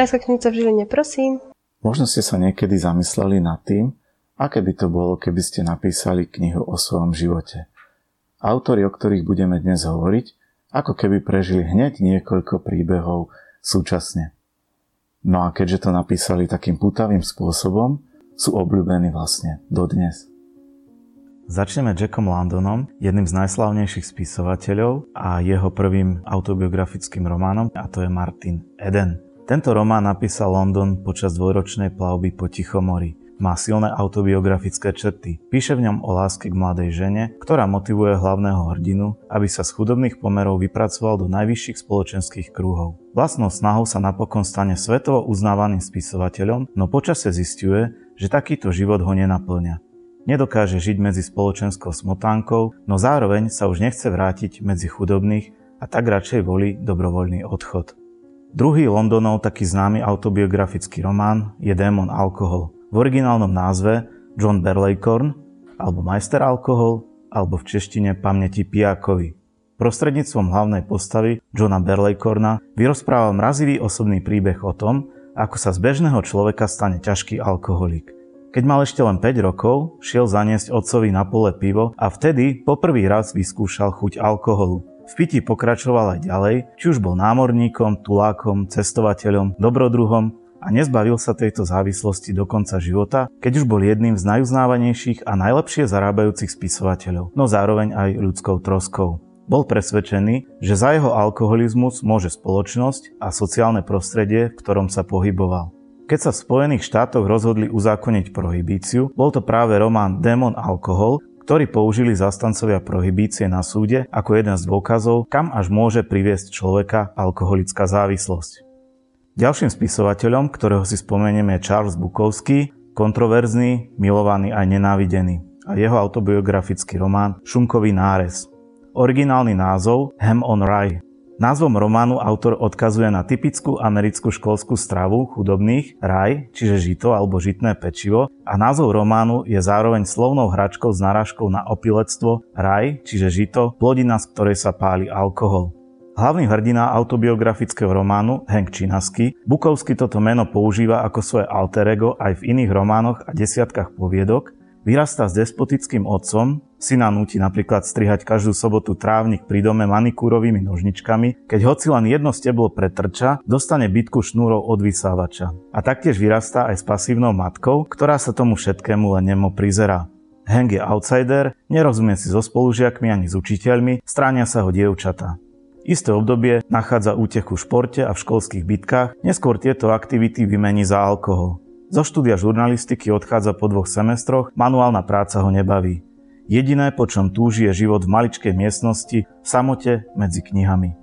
Literárska kniha v Žiline, prosím. Možno ste sa niekedy zamysleli nad tým, aké by to bolo, keby ste napísali knihu o svojom živote. Autori, o ktorých budeme dnes hovoriť, ako keby prežili hneď niekoľko príbehov súčasne. No a keďže to napísali takým putavým spôsobom, sú obľúbení vlastne dodnes. Začneme Jackom Londonom, jedným z najslavnejších spisovateľov a jeho prvým autobiografickým románom, a to je Martin Eden. Tento román napísal London počas dvojročnej plavby po Tichomori. Má silné autobiografické črty. Píše v ňom o láske k mladej žene, ktorá motivuje hlavného hrdinu, aby sa z chudobných pomerov vypracoval do najvyšších spoločenských krúhov. Vlastnou snahou sa napokon stane svetovo uznávaným spisovateľom, no počase zistuje, že takýto život ho nenaplňa. Nedokáže žiť medzi spoločenskou smotánkou, no zároveň sa už nechce vrátiť medzi chudobných a tak radšej volí dobrovoľný odchod. Druhý Londonov taký známy autobiografický román je Démon alkohol. V originálnom názve John Berleycorn, alebo Majster alkohol, alebo v češtine Pamäti pijákovi. Prostredníctvom hlavnej postavy Johna Berleycorna vyrozpráva mrazivý osobný príbeh o tom, ako sa z bežného človeka stane ťažký alkoholik. Keď mal ešte len 5 rokov, šiel zaniesť otcovi na pole pivo a vtedy poprvý raz vyskúšal chuť alkoholu. V pití pokračoval aj ďalej, či už bol námorníkom, tulákom, cestovateľom, dobrodruhom a nezbavil sa tejto závislosti do konca života, keď už bol jedným z najuznávanejších a najlepšie zarábajúcich spisovateľov, no zároveň aj ľudskou troskou. Bol presvedčený, že za jeho alkoholizmus môže spoločnosť a sociálne prostredie, v ktorom sa pohyboval. Keď sa v Spojených štátoch rozhodli uzákoniť prohibíciu, bol to práve román Demon Alkohol, ktorý použili zastancovia prohibície na súde ako jeden z dôkazov, kam až môže priviesť človeka alkoholická závislosť. Ďalším spisovateľom, ktorého si spomenieme je Charles Bukowski, kontroverzný, milovaný aj nenávidený a jeho autobiografický román Šunkový nárez. Originálny názov Ham on Rye. Názvom románu autor odkazuje na typickú americkú školskú stravu chudobných, raj, čiže žito alebo žitné pečivo a názov románu je zároveň slovnou hračkou s narážkou na opilectvo, raj, čiže žito, plodina, z ktorej sa páli alkohol. Hlavný hrdina autobiografického románu, Hank Činasky, Bukovsky toto meno používa ako svoje alter ego aj v iných románoch a desiatkách poviedok, vyrastá s despotickým otcom, syna núti napríklad strihať každú sobotu trávnik pri dome manikúrovými nožničkami, keď hoci len jedno steblo pretrča, dostane bitku šnúrov od vysávača. A taktiež vyrastá aj s pasívnou matkou, ktorá sa tomu všetkému len nemo prizerá. Hank je outsider, nerozumie si so spolužiakmi ani s učiteľmi, stránia sa ho dievčatá. Isté obdobie nachádza útechu v športe a v školských bitkách, neskôr tieto aktivity vymení za alkohol. Zo štúdia žurnalistiky odchádza po dvoch semestroch, manuálna práca ho nebaví. Jediné, po čom túži, je život v maličkej miestnosti, v samote medzi knihami.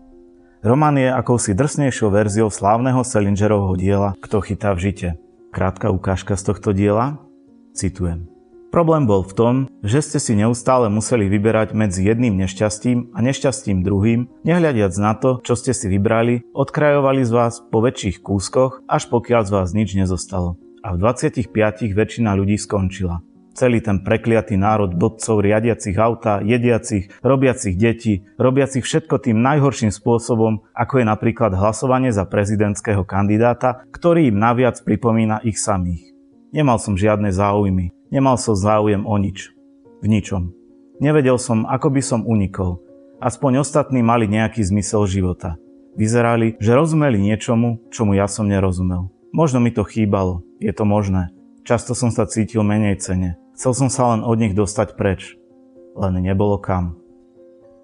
Roman je akousi drsnejšou verziou slávneho Selingerovho diela Kto chytá v žite. Krátka ukážka z tohto diela? Citujem. Problém bol v tom, že ste si neustále museli vyberať medzi jedným nešťastím a nešťastím druhým, nehľadiac na to, čo ste si vybrali, odkrajovali z vás po väčších kúskoch, až pokiaľ z vás nič nezostalo. A v 25 väčšina ľudí skončila. Celý ten prekliatý národ bodcov riadiacich auta, jediacich, robiacich deti, robiacich všetko tým najhorším spôsobom, ako je napríklad hlasovanie za prezidentského kandidáta, ktorý im naviac pripomína ich samých. Nemal som žiadne záujmy, Nemal som záujem o nič. V ničom. Nevedel som, ako by som unikol. Aspoň ostatní mali nejaký zmysel života. Vyzerali, že rozumeli niečomu, čomu ja som nerozumel. Možno mi to chýbalo, je to možné. Často som sa cítil menej cene. Chcel som sa len od nich dostať preč. Len nebolo kam.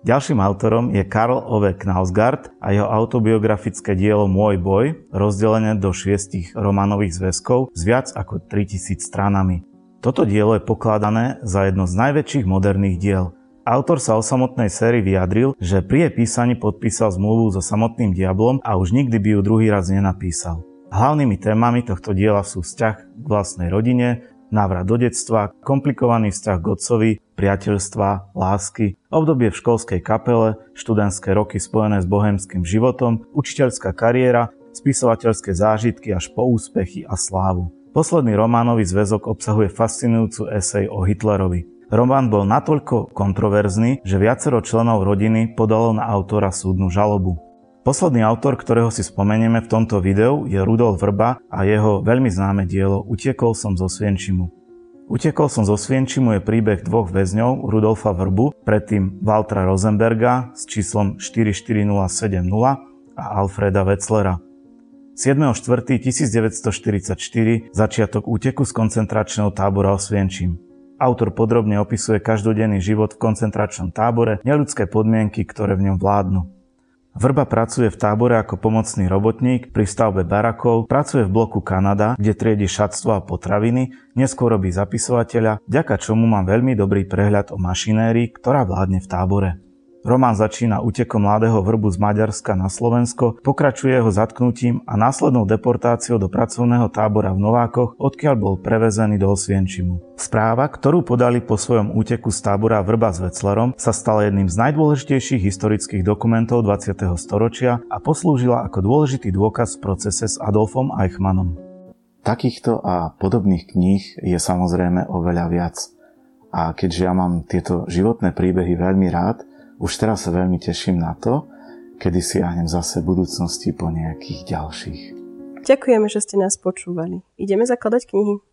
Ďalším autorom je Karl Ove Knausgard a jeho autobiografické dielo Môj boj, rozdelené do šiestich románových zväzkov s viac ako 3000 stranami. Toto dielo je pokladané za jedno z najväčších moderných diel. Autor sa o samotnej sérii vyjadril, že pri jej písaní podpísal zmluvu so samotným diablom a už nikdy by ju druhý raz nenapísal. Hlavnými témami tohto diela sú vzťah k vlastnej rodine, návrat do detstva, komplikovaný vzťah k otcovi, priateľstva, lásky, obdobie v školskej kapele, študentské roky spojené s bohemským životom, učiteľská kariéra, spisovateľské zážitky až po úspechy a slávu. Posledný románový zväzok obsahuje fascinujúcu esej o Hitlerovi. Román bol natoľko kontroverzný, že viacero členov rodiny podalo na autora súdnu žalobu. Posledný autor, ktorého si spomenieme v tomto videu, je Rudolf Vrba a jeho veľmi známe dielo Utiekol som zo Svienčimu. Utekol som zo Svienčimu je príbeh dvoch väzňov, Rudolfa Vrbu, predtým Waltra Rosenberga s číslom 44070 a Alfreda Wetzlera. 7.4.1944 začiatok úteku z koncentračného tábora Osvienčím. Autor podrobne opisuje každodenný život v koncentračnom tábore, neľudské podmienky, ktoré v ňom vládnu. Vrba pracuje v tábore ako pomocný robotník pri stavbe barakov, pracuje v bloku Kanada, kde triedi šatstvo a potraviny, neskôr robí zapisovateľa, vďaka čomu mám veľmi dobrý prehľad o mašinérii, ktorá vládne v tábore. Román začína útekom mladého vrbu z Maďarska na Slovensko, pokračuje jeho zatknutím a následnou deportáciou do pracovného tábora v Novákoch, odkiaľ bol prevezený do Osvienčimu. Správa, ktorú podali po svojom úteku z tábora Vrba s Veclerom, sa stala jedným z najdôležitejších historických dokumentov 20. storočia a poslúžila ako dôležitý dôkaz v procese s Adolfom Eichmannom. Takýchto a podobných kníh je samozrejme oveľa viac. A keďže ja mám tieto životné príbehy veľmi rád, už teraz sa veľmi teším na to, kedy siahnem zase v budúcnosti po nejakých ďalších. Ďakujeme, že ste nás počúvali. Ideme zakladať knihy.